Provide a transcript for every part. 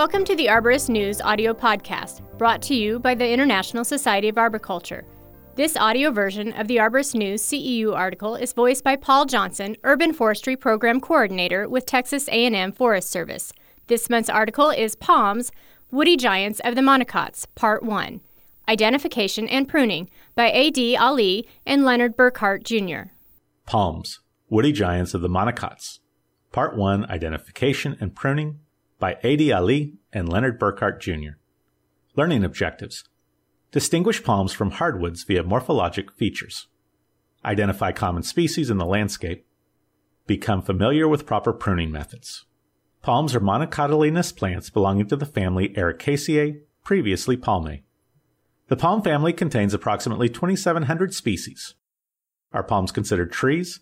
Welcome to the Arborist News audio podcast, brought to you by the International Society of Arboriculture. This audio version of the Arborist News CEU article is voiced by Paul Johnson, Urban Forestry Program Coordinator with Texas A&M Forest Service. This month's article is Palms, Woody Giants of the Monocots, Part 1. Identification and Pruning by A.D. Ali and Leonard Burkhart Jr. Palms, Woody Giants of the Monocots, Part 1 Identification and Pruning by A.D. Ali and Leonard Burkhart Jr. Learning objectives Distinguish palms from hardwoods via morphologic features. Identify common species in the landscape. Become familiar with proper pruning methods. Palms are monocotyledonous plants belonging to the family Arecaceae, previously Palmae. The palm family contains approximately 2,700 species. Are palms considered trees?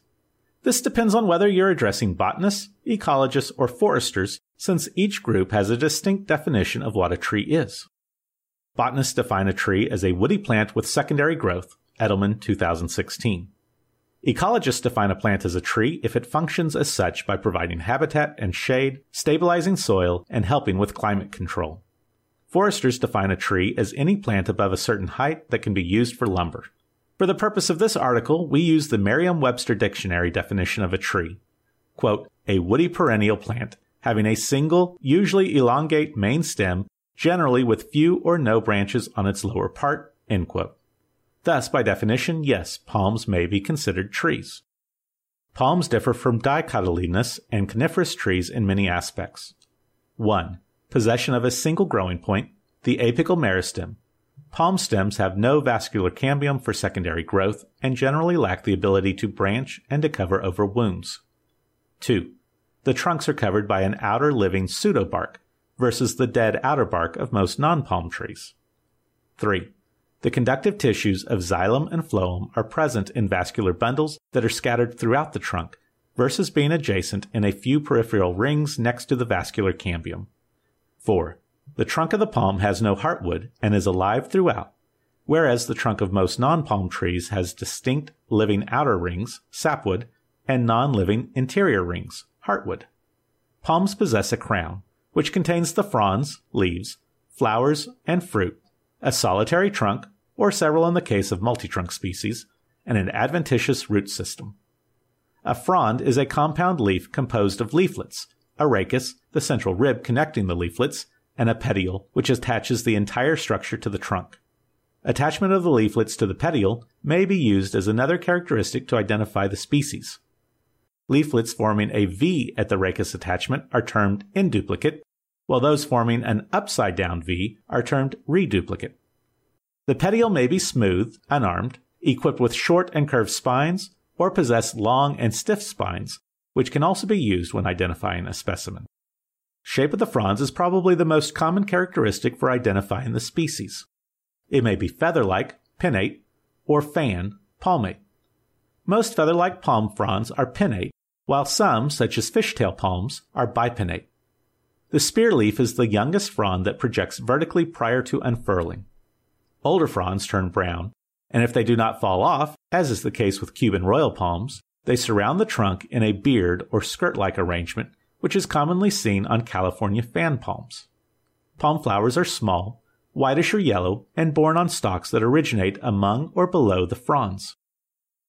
This depends on whether you're addressing botanists, ecologists, or foresters, since each group has a distinct definition of what a tree is. Botanists define a tree as a woody plant with secondary growth, Edelman 2016. Ecologists define a plant as a tree if it functions as such by providing habitat and shade, stabilizing soil, and helping with climate control. Foresters define a tree as any plant above a certain height that can be used for lumber. For the purpose of this article, we use the Merriam Webster Dictionary definition of a tree. Quote, a woody perennial plant having a single, usually elongate main stem, generally with few or no branches on its lower part. Thus, by definition, yes, palms may be considered trees. Palms differ from dicotyledonous and coniferous trees in many aspects. 1. Possession of a single growing point, the apical meristem, Palm stems have no vascular cambium for secondary growth and generally lack the ability to branch and to cover over wounds. 2. The trunks are covered by an outer living pseudobark versus the dead outer bark of most non-palm trees. 3. The conductive tissues of xylem and phloem are present in vascular bundles that are scattered throughout the trunk versus being adjacent in a few peripheral rings next to the vascular cambium. 4. The trunk of the palm has no heartwood and is alive throughout, whereas the trunk of most non-palm trees has distinct living outer rings, sapwood, and non-living interior rings, heartwood. Palms possess a crown, which contains the fronds, leaves, flowers, and fruit, a solitary trunk, or several in the case of multi-trunk species, and an adventitious root system. A frond is a compound leaf composed of leaflets, a rachis, the central rib connecting the leaflets, and a petiole, which attaches the entire structure to the trunk. Attachment of the leaflets to the petiole may be used as another characteristic to identify the species. Leaflets forming a V at the rachis attachment are termed induplicate, while those forming an upside down V are termed reduplicate. The petiole may be smooth, unarmed, equipped with short and curved spines, or possess long and stiff spines, which can also be used when identifying a specimen. Shape of the fronds is probably the most common characteristic for identifying the species. It may be feather-like, pinnate, or fan, palmate. Most feather-like palm fronds are pinnate, while some, such as fishtail palms, are bipinnate. The spear leaf is the youngest frond that projects vertically prior to unfurling. Older fronds turn brown, and if they do not fall off, as is the case with Cuban royal palms, they surround the trunk in a beard or skirt-like arrangement which is commonly seen on California fan palms. Palm flowers are small, whitish or yellow, and borne on stalks that originate among or below the fronds.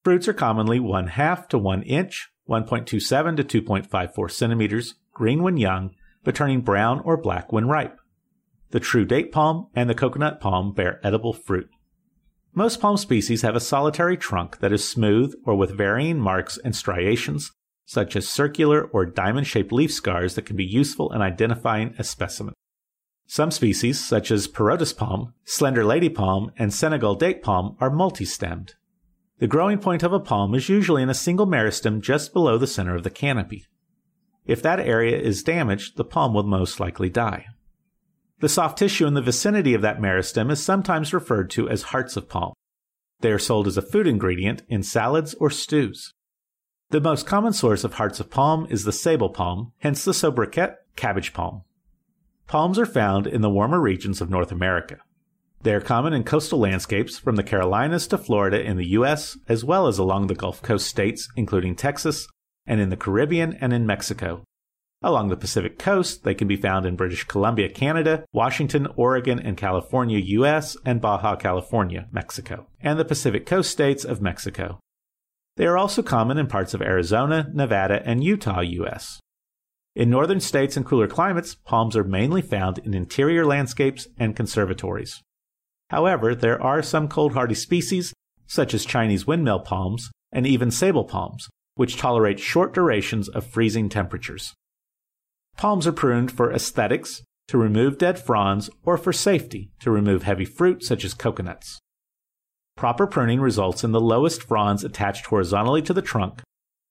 Fruits are commonly 1 half to 1 inch, 1.27 to 2.54 centimeters, green when young, but turning brown or black when ripe. The true date palm and the coconut palm bear edible fruit. Most palm species have a solitary trunk that is smooth or with varying marks and striations such as circular or diamond shaped leaf scars that can be useful in identifying a specimen. Some species, such as Paurotis palm, slender lady palm, and Senegal date palm, are multi-stemmed. The growing point of a palm is usually in a single meristem just below the center of the canopy. If that area is damaged, the palm will most likely die. The soft tissue in the vicinity of that meristem is sometimes referred to as hearts of palm. They are sold as a food ingredient in salads or stews. The most common source of hearts of palm is the sabal palm, hence the sobriquet cabbage palm. Palms are found in the warmer regions of North America. They are common in coastal landscapes from the Carolinas to Florida in the U.S., as well as along the Gulf Coast states, including Texas, and in the Caribbean and in Mexico. Along the Pacific coast, they can be found in British Columbia, Canada, Washington, Oregon, and California, US, and Baja California, Mexico, and the Pacific coast states of Mexico. They are also common in parts of Arizona, Nevada, and Utah, US. In northern states and cooler climates, palms are mainly found in interior landscapes and conservatories. However, there are some cold hardy species, such as Chinese windmill palms and even sabal palms, which tolerate short durations of freezing temperatures. Palms are pruned for aesthetics, to remove dead fronds, or for safety, to remove heavy fruit such as coconuts. Proper pruning results in the lowest fronds attached horizontally to the trunk.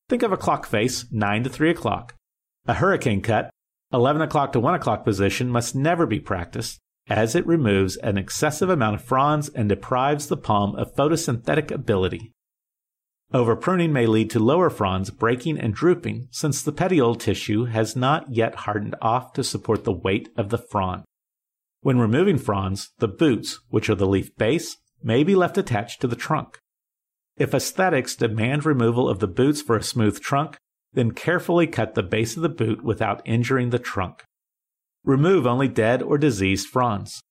Think of a clock face, 9 to 3 o'clock. A hurricane cut, 11 o'clock to 1 o'clock position must never be practiced, as it removes an excessive amount of fronds and deprives the palm of photosynthetic ability. Over pruning may lead to lower fronds breaking and drooping since the petiole tissue has not yet hardened off to support the weight of the frond. When removing fronds, the boots, which are the leaf base, may be left attached to the trunk. If aesthetics demand removal of the boots for a smooth trunk, then carefully cut the base of the boot without injuring the trunk. Remove only dead or diseased fronds.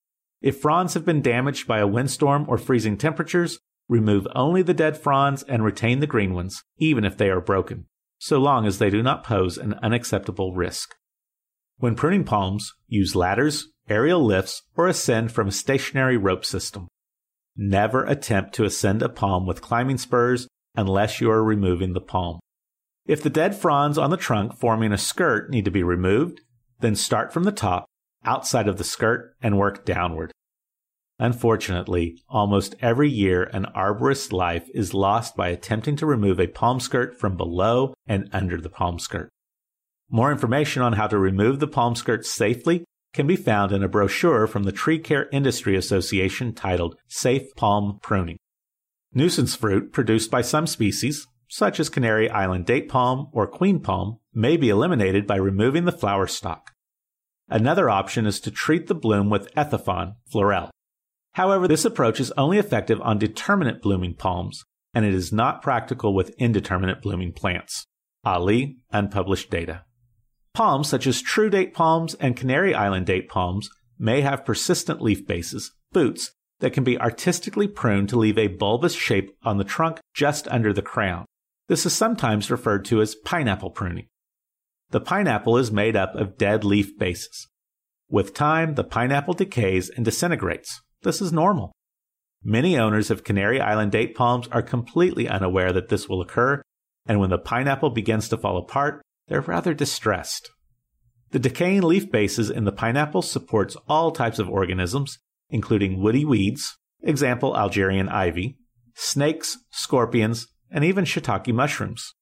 If fronds have been damaged by a windstorm or freezing temperatures, remove only the dead fronds and retain the green ones, even if they are broken, so long as they do not pose an unacceptable risk. When pruning palms, use ladders, aerial lifts, or ascend from a stationary rope system. Never attempt to ascend a palm with climbing spurs unless you are removing the palm. If the dead fronds on the trunk forming a skirt need to be removed, then start from the top, outside of the skirt, and work downward. Unfortunately, almost every year an arborist's life is lost by attempting to remove a palm skirt from below and under the palm skirt. More information on how to remove the palm skirt safely can be found in a brochure from the Tree Care Industry Association titled Safe Palm Pruning. Nuisance fruit produced by some species, such as Canary Island date palm or queen palm, may be eliminated by removing the flower stalk. Another option is to treat the bloom with Ethephon Florel. However, this approach is only effective on determinate blooming palms, and it is not practical with indeterminate blooming plants. Ali, unpublished data. Palms such as true date palms and Canary Island date palms may have persistent leaf bases, boots, that can be artistically pruned to leave a bulbous shape on the trunk just under the crown. This is sometimes referred to as pineapple pruning. The pineapple is made up of dead leaf bases. With time, the pineapple decays and disintegrates. This is normal. Many owners of Canary Island date palms are completely unaware that this will occur, and when the pineapple begins to fall apart, they're rather distressed. The decaying leaf bases in the pineapple supports all types of organisms, including woody weeds, example Algerian ivy, snakes, scorpions, and even shiitake mushrooms.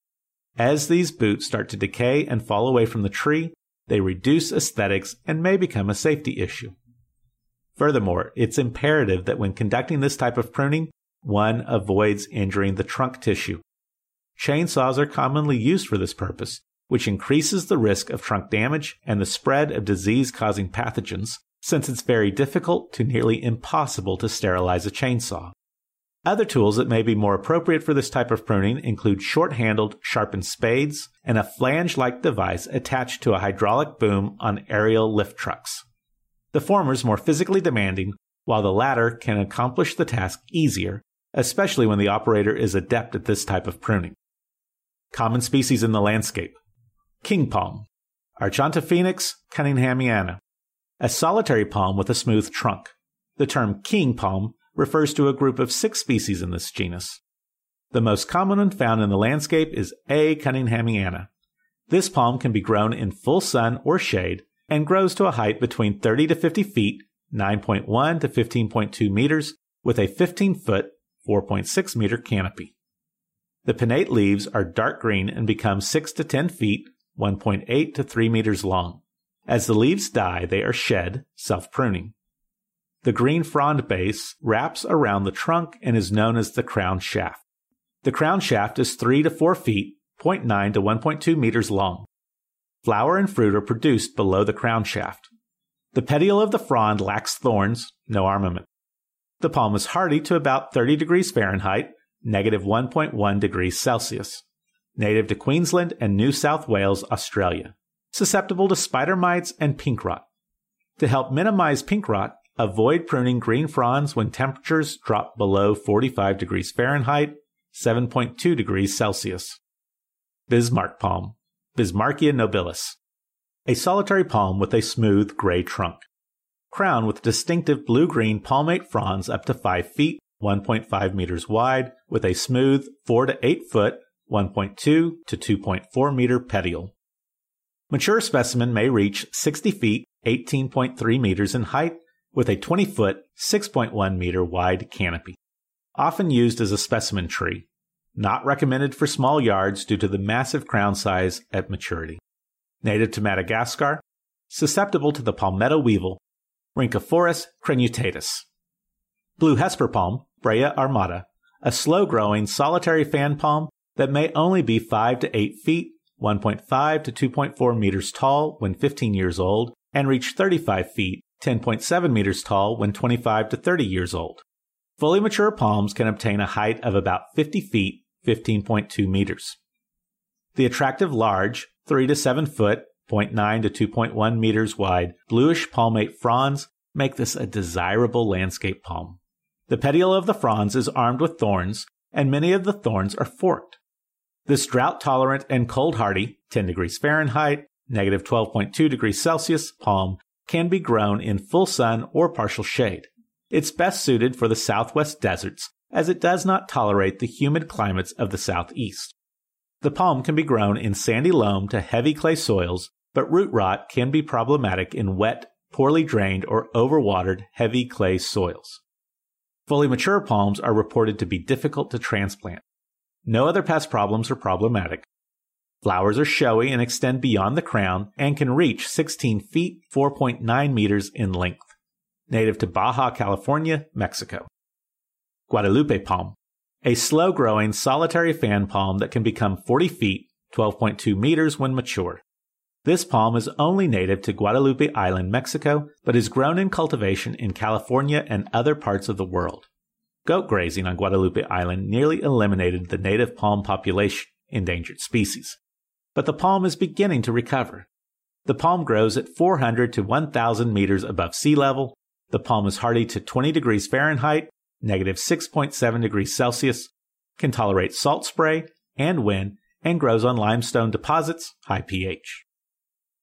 As these boots start to decay and fall away from the tree, they reduce aesthetics and may become a safety issue. Furthermore, it's imperative that when conducting this type of pruning, one avoids injuring the trunk tissue. Chainsaws are commonly used for this purpose, which increases the risk of trunk damage and the spread of disease causing pathogens, since it's very difficult to nearly impossible to sterilize a chainsaw. Other tools that may be more appropriate for this type of pruning include short handled, sharpened spades and a flange like device attached to a hydraulic boom on aerial lift trucks. The former is more physically demanding, while the latter can accomplish the task easier, especially when the operator is adept at this type of pruning. Common species in the landscape King palm, Archontophoenix cunninghamiana, a solitary palm with a smooth trunk. The term king palm refers to a group of six species in this genus. The most common one found in the landscape is A. cunninghamiana. This palm can be grown in full sun or shade and grows to a height between 30 to 50 feet, 9.1 to 15.2 meters, with a 15 foot, 4.6 meter canopy. The pinnate leaves are dark green and become 6 to 10 feet, 1.8 to 3 meters long. As the leaves die, they are shed, self pruning. The green frond base wraps around the trunk and is known as the crown shaft. The crown shaft is 3 to 4 feet, 0.9 to 1.2 meters long. Flower and fruit are produced below the crown shaft. The petiole of the frond lacks thorns, no armament. The palm is hardy to about 30 degrees Fahrenheit, negative 1.1 degrees Celsius. Native to Queensland and New South Wales, Australia. susceptible to spider mites and pink rot. To help minimize pink rot, avoid pruning green fronds when temperatures drop below 45 degrees Fahrenheit, 7.2 degrees Celsius. Bismarck palm, Bismarckia nobilis. A solitary palm with a smooth gray trunk. Crown with distinctive blue-green palmate fronds up to 5 feet, 1.5 meters wide, with a smooth 4 to 8 foot, 1.2 to 2.4 meter petiole. Mature specimen may reach 60 feet, 18.3 meters in height, with a 20 foot, 6.1 meter wide canopy. Often used as a specimen tree. Not recommended for small yards due to the massive crown size at maturity. Native to Madagascar, susceptible to the palmetto weevil, Rhynchophorus cruentatus. Blue Hesper palm, Brahea armata, a slow growing solitary fan palm that may only be 5 to 8 feet 1.5 to 2.4 meters tall when 15 years old, and reach 35 feet, 10.7 meters tall when 25 to 30 years old. Fully mature palms can obtain a height of about 50 feet, 15.2 meters. The attractive large, 3 to 7 foot, 0.9 to 2.1 meters wide, bluish palmate fronds make this a desirable landscape palm. The petiole of the fronds is armed with thorns, and many of the thorns are forked. This drought tolerant and cold hardy, 10 degrees Fahrenheit, negative 12.2 degrees Celsius palm can be grown in full sun or partial shade. It's best suited for the southwest deserts as it does not tolerate the humid climates of the southeast. The palm can be grown in sandy loam to heavy clay soils, but root rot can be problematic in wet, poorly drained, or overwatered heavy clay soils. Fully mature palms are reported to be difficult to transplant. No other pest problems are problematic. Flowers are showy and extend beyond the crown and can reach 16 feet 4.9 meters in length. Native to Baja California, Mexico. Guadalupe palm, a slow growing solitary fan palm that can become 40 feet 12.2 meters when mature. This palm is only native to Guadalupe Island, Mexico, but is grown in cultivation in California and other parts of the world. Goat grazing on Guadalupe Island nearly eliminated the native palm population, endangered species. But the palm is beginning to recover. The palm grows at 400 to 1,000 meters above sea level. The palm is hardy to 20 degrees Fahrenheit, negative 6.7 degrees Celsius, can tolerate salt spray and wind, and grows on limestone deposits, high pH.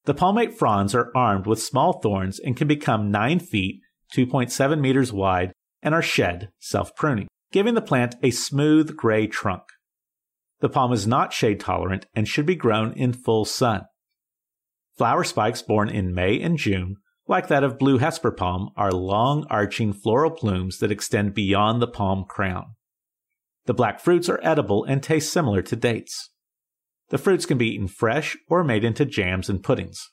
The palmate fronds are armed with small thorns and can become 9 feet, 2.7 meters wide, and are shed, self pruning, giving the plant a smooth gray trunk. The palm is not shade tolerant and should be grown in full sun. Flower spikes born in May and June, like that of blue Hesper palm, are long arching floral plumes that extend beyond the palm crown. The black fruits are edible and taste similar to dates. The fruits can be eaten fresh or made into jams and puddings.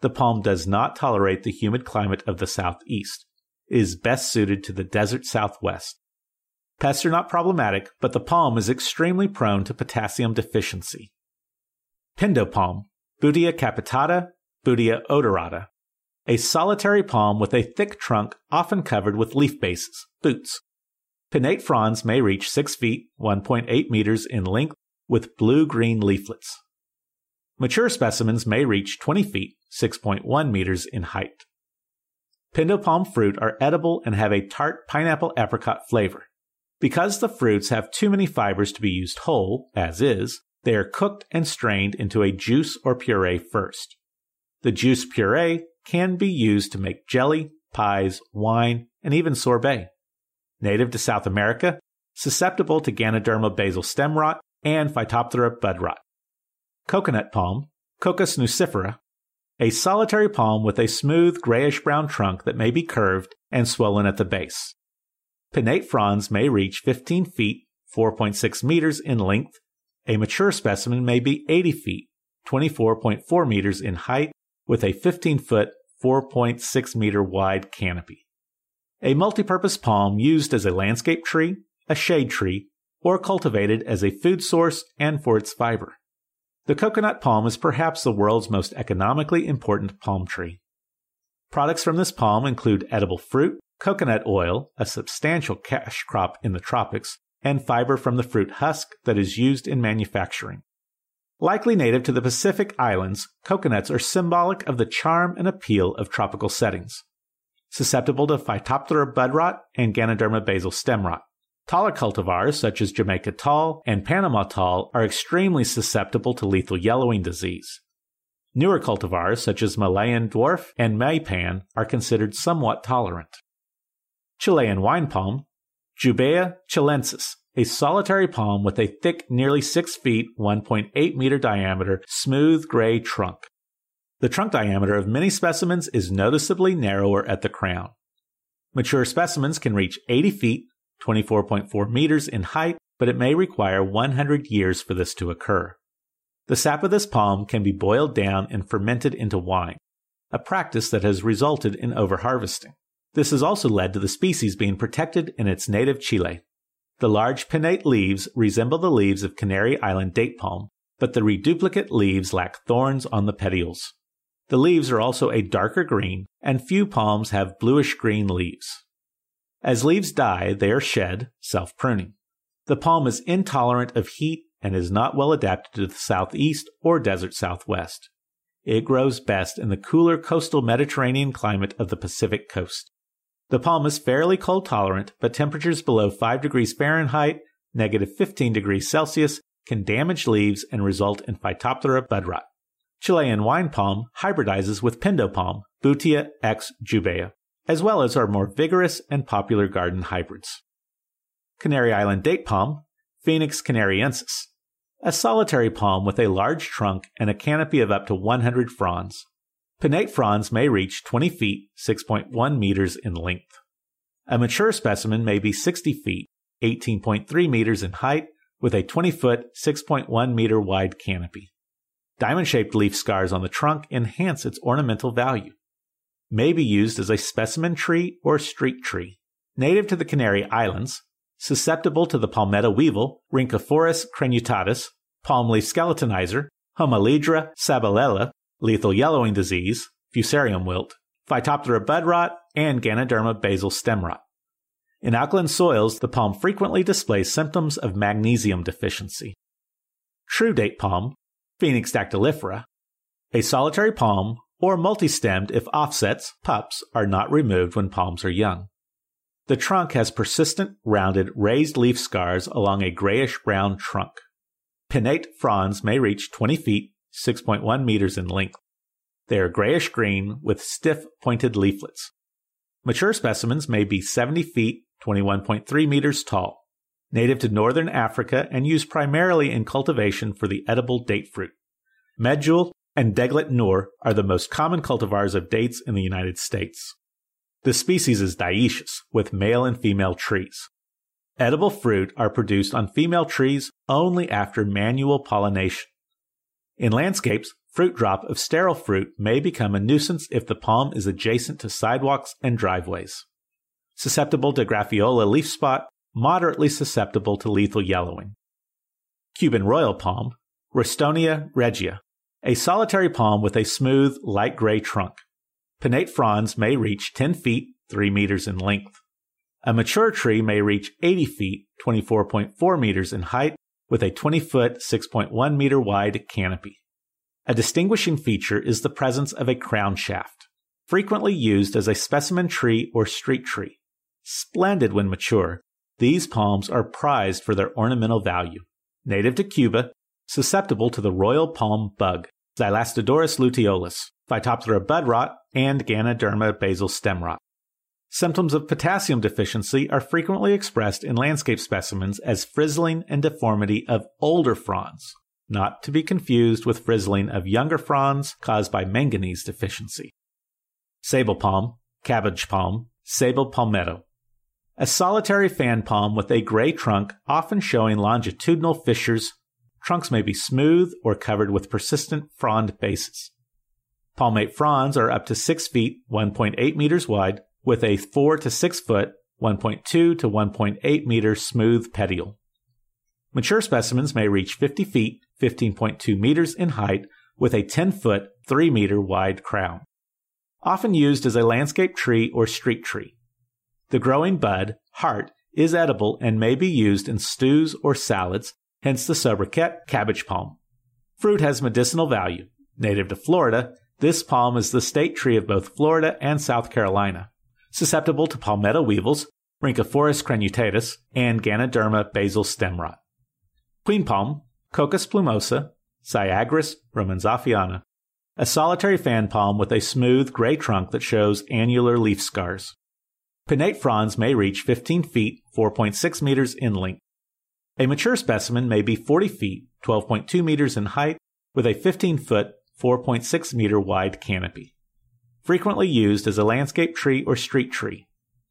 The palm does not tolerate the humid climate of the southeast is best suited to the desert southwest. Pests are not problematic, but the palm is extremely prone to potassium deficiency. Pindo palm, Butia capitata, Butia odorata, a solitary palm with a thick trunk often covered with leaf bases, boots. Pinnate fronds may reach 6 feet, 1.8 meters in length with blue green leaflets. Mature specimens may reach 20 feet, 6.1 meters in height. Pindo palm fruit are edible and have a tart pineapple apricot flavor. Because the fruits have too many fibers to be used whole, as is, they are cooked and strained into a juice or puree first. The juice puree can be used to make jelly, pies, wine, and even sorbet. Native to South America, susceptible to Ganoderma basal stem rot and Phytophthora bud rot. Coconut palm, Cocos nucifera, a solitary palm with a smooth grayish brown trunk that may be curved and swollen at the base. Pinnate fronds may reach 15 feet, 4.6 meters in length. A mature specimen may be 80 feet, 24.4 meters in height, with a 15 foot, 4.6 meter wide canopy. A multipurpose palm used as a landscape tree, a shade tree, or cultivated as a food source and for its fiber. The coconut palm is perhaps the world's most economically important palm tree. Products from this palm include edible fruit, coconut oil, a substantial cash crop in the tropics, and fiber from the fruit husk that is used in manufacturing. Likely native to the Pacific Islands, coconuts are symbolic of the charm and appeal of tropical settings. Susceptible to Phytophthora bud rot and Ganoderma basal stem rot. Taller cultivars such as Jamaica tall and Panama tall are extremely susceptible to lethal yellowing disease. Newer cultivars such as Malayan dwarf and Maypan are considered somewhat tolerant. Chilean wine palm, Jubaea chilensis, a solitary palm with a thick, nearly 6 feet, 1.8 meter diameter, smooth gray trunk. The trunk diameter of many specimens is noticeably narrower at the crown. Mature specimens can reach 80 feet, 24.4 meters in height, but it may require 100 years for this to occur. The sap of this palm can be boiled down and fermented into wine, a practice that has resulted in overharvesting. This has also led to the species being protected in its native Chile. The large pinnate leaves resemble the leaves of Canary Island date palm, but the reduplicate leaves lack thorns on the petioles. The leaves are also a darker green, and few palms have bluish green leaves. As leaves die, they are shed, self pruning. The palm is intolerant of heat and is not well adapted to the southeast or desert southwest. It grows best in the cooler coastal Mediterranean climate of the Pacific coast. The palm is fairly cold tolerant, but temperatures below 5 degrees Fahrenheit, negative 15 degrees Celsius, can damage leaves and result in Phytophthora bud rot. Chilean wine palm hybridizes with pindo palm, Butia x jubaea as well as our more vigorous and popular garden hybrids. Canary Island date palm, Phoenix canariensis, a solitary palm with a large trunk and a canopy of up to 100 fronds. Pinnate fronds may reach 20 feet, 6.1 meters in length. A mature specimen may be 60 feet, 18.3 meters in height, with a 20 foot, 6.1 meter wide canopy. Diamond shaped leaf scars on the trunk enhance its ornamental value may be used as a specimen tree or street tree. Native to the Canary Islands, susceptible to the palmetto weevil, Rhynchophorus cruentatus, palm leaf skeletonizer, Homaledra sabalella, lethal yellowing disease, fusarium wilt, Phytophthora bud rot, and Ganoderma basal stem rot. In alkaline soils, the palm frequently displays symptoms of magnesium deficiency. True date palm, Phoenix dactylifera, a solitary palm or multi-stemmed if offsets, pups, are not removed when palms are young. The trunk has persistent, rounded, raised leaf scars along a grayish brown trunk. Pinnate fronds may reach 20 feet, 6.1 meters in length. They are grayish green with stiff, pointed leaflets. Mature specimens may be 70 feet, 21.3 meters tall. Native to northern Africa and used primarily in cultivation for the edible date fruit. Medjool and Deglet Noor are the most common cultivars of dates in the United States. The species is dioecious, with male and female trees. Edible fruit are produced on female trees only after manual pollination. In landscapes, fruit drop of sterile fruit may become a nuisance if the palm is adjacent to sidewalks and driveways. Susceptible to Graphiola leaf spot, moderately susceptible to lethal yellowing. Cuban royal palm, Roystonea regia, a solitary palm with a smooth, light gray trunk. Pinnate fronds may reach 10 feet, 3 meters in length. A mature tree may reach 80 feet, 24.4 meters in height, with a 20 foot, 6.1 meter wide canopy. A distinguishing feature is the presence of a crown shaft, frequently used as a specimen tree or street tree. Splendid when mature, these palms are prized for their ornamental value. Native to Cuba, susceptible to the royal palm bug, Xylastodoris luteolus, Phytophthora bud rot, and Ganoderma basal stem rot. Symptoms of potassium deficiency are frequently expressed in landscape specimens as frizzling and deformity of older fronds, not to be confused with frizzling of younger fronds caused by manganese deficiency. Sabal palm, cabbage palm, sabal palmetto. A solitary fan palm with a gray trunk, often showing longitudinal fissures Trunks may be smooth or covered with persistent frond bases. Palmate fronds are up to 6 feet, 1.8 meters wide, with a 4 to 6 foot, 1.2 to 1.8 meter smooth petiole. Mature specimens may reach 50 feet, 15.2 meters in height, with a 10 foot, 3 meter wide crown. Often used as a landscape tree or street tree. The growing bud, heart, is edible and may be used in stews or salads, hence the sobriquet cabbage palm. Fruit has medicinal value. Native to Florida, this palm is the state tree of both Florida and South Carolina. Susceptible to palmetto weevils, Rhynchophorus cruentatus, and Ganoderma basal stem rot. Queen palm, Cocos plumosa, Syagrus romanzoffiana, a solitary fan palm with a smooth gray trunk that shows annular leaf scars. Pinnate fronds may reach 15 feet, 4.6 meters in length. A mature specimen may be 40 feet, 12.2 meters in height, with a 15 foot, 4.6 meter wide canopy. Frequently used as a landscape tree or street tree.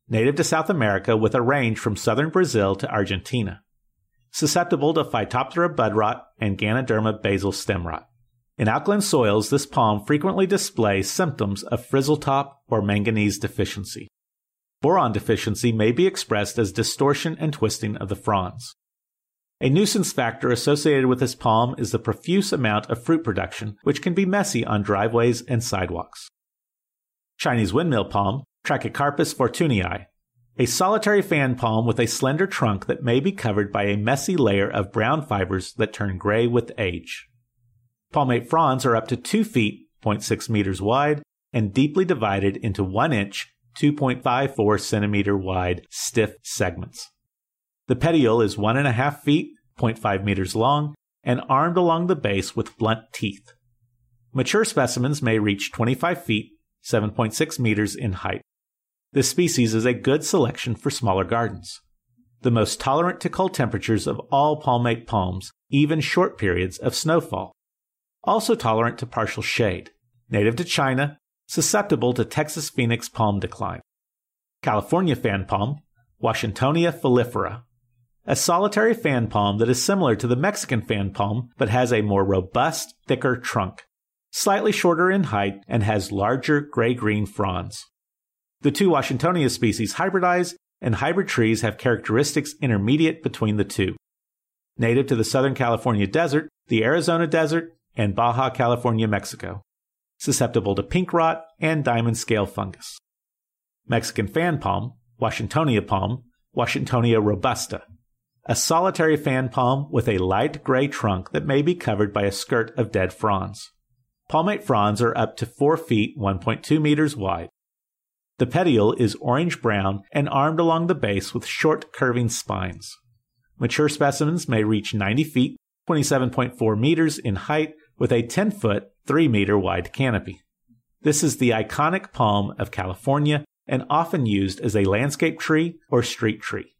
Native to South America with a range from southern Brazil to Argentina. Susceptible to Phytophthora bud rot and Ganoderma basal stem rot. In alkaline soils, this palm frequently displays symptoms of frizzle top or manganese deficiency. Boron deficiency may be expressed as distortion and twisting of the fronds. A nuisance factor associated with this palm is the profuse amount of fruit production, which can be messy on driveways and sidewalks. Chinese windmill palm, Trachycarpus fortunei, a solitary fan palm with a slender trunk that may be covered by a messy layer of brown fibers that turn gray with age. Palmate fronds are up to 2 feet, 0.6 meters wide, and deeply divided into 1 inch, 2.54 centimeter wide stiff segments. The petiole is 1.5 feet, 0.5 meters long, and armed along the base with blunt teeth. Mature specimens may reach 25 feet, 7.6 meters in height. This species is a good selection for smaller gardens. The most tolerant to cold temperatures of all palmate palms, even short periods of snowfall also tolerant to partial shade, native to China, susceptible to Texas phoenix palm decline. California fan palm, Washingtonia filifera, a solitary fan palm that is similar to the Mexican fan palm but has a more robust, thicker trunk, slightly shorter in height, and has larger gray green fronds. The two Washingtonia species hybridize, and hybrid trees have characteristics intermediate between the two. Native to the Southern California desert, the Arizona desert, and Baja California, Mexico, susceptible to pink rot and diamond scale fungus. Mexican fan palm, Washingtonia palm, Washingtonia robusta, a solitary fan palm with a light gray trunk that may be covered by a skirt of dead fronds. Palmate fronds are up to 4 feet 1.2 meters wide. The petiole is orange brown and armed along the base with short curving spines. Mature specimens may reach 90 feet, 27.4 meters in height with a 10 foot, 3 meter wide canopy. This is the iconic palm of California and often used as a landscape tree or street tree.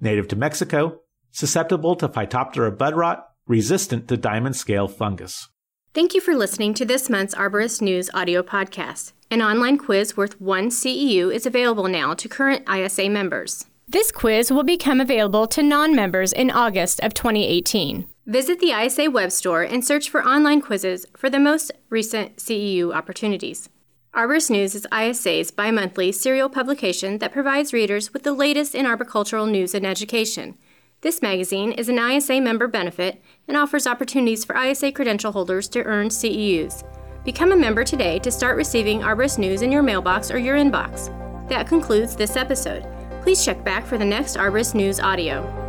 Native to Mexico, susceptible to Phytophthora bud rot, resistant to diamond scale fungus. Thank you for listening to this month's Arborist News audio podcast. An online quiz worth one CEU is available now to current ISA members. This quiz will become available to non members in August of 2018. Visit the ISA web store and search for online quizzes for the most recent CEU opportunities. Arborist News is ISA's bi monthly serial publication that provides readers with the latest in arboricultural news and education. This magazine is an ISA member benefit and offers opportunities for ISA credential holders to earn CEUs. Become a member today to start receiving Arborist News in your mailbox or your inbox. That concludes this episode. Please check back for the next Arborist News audio.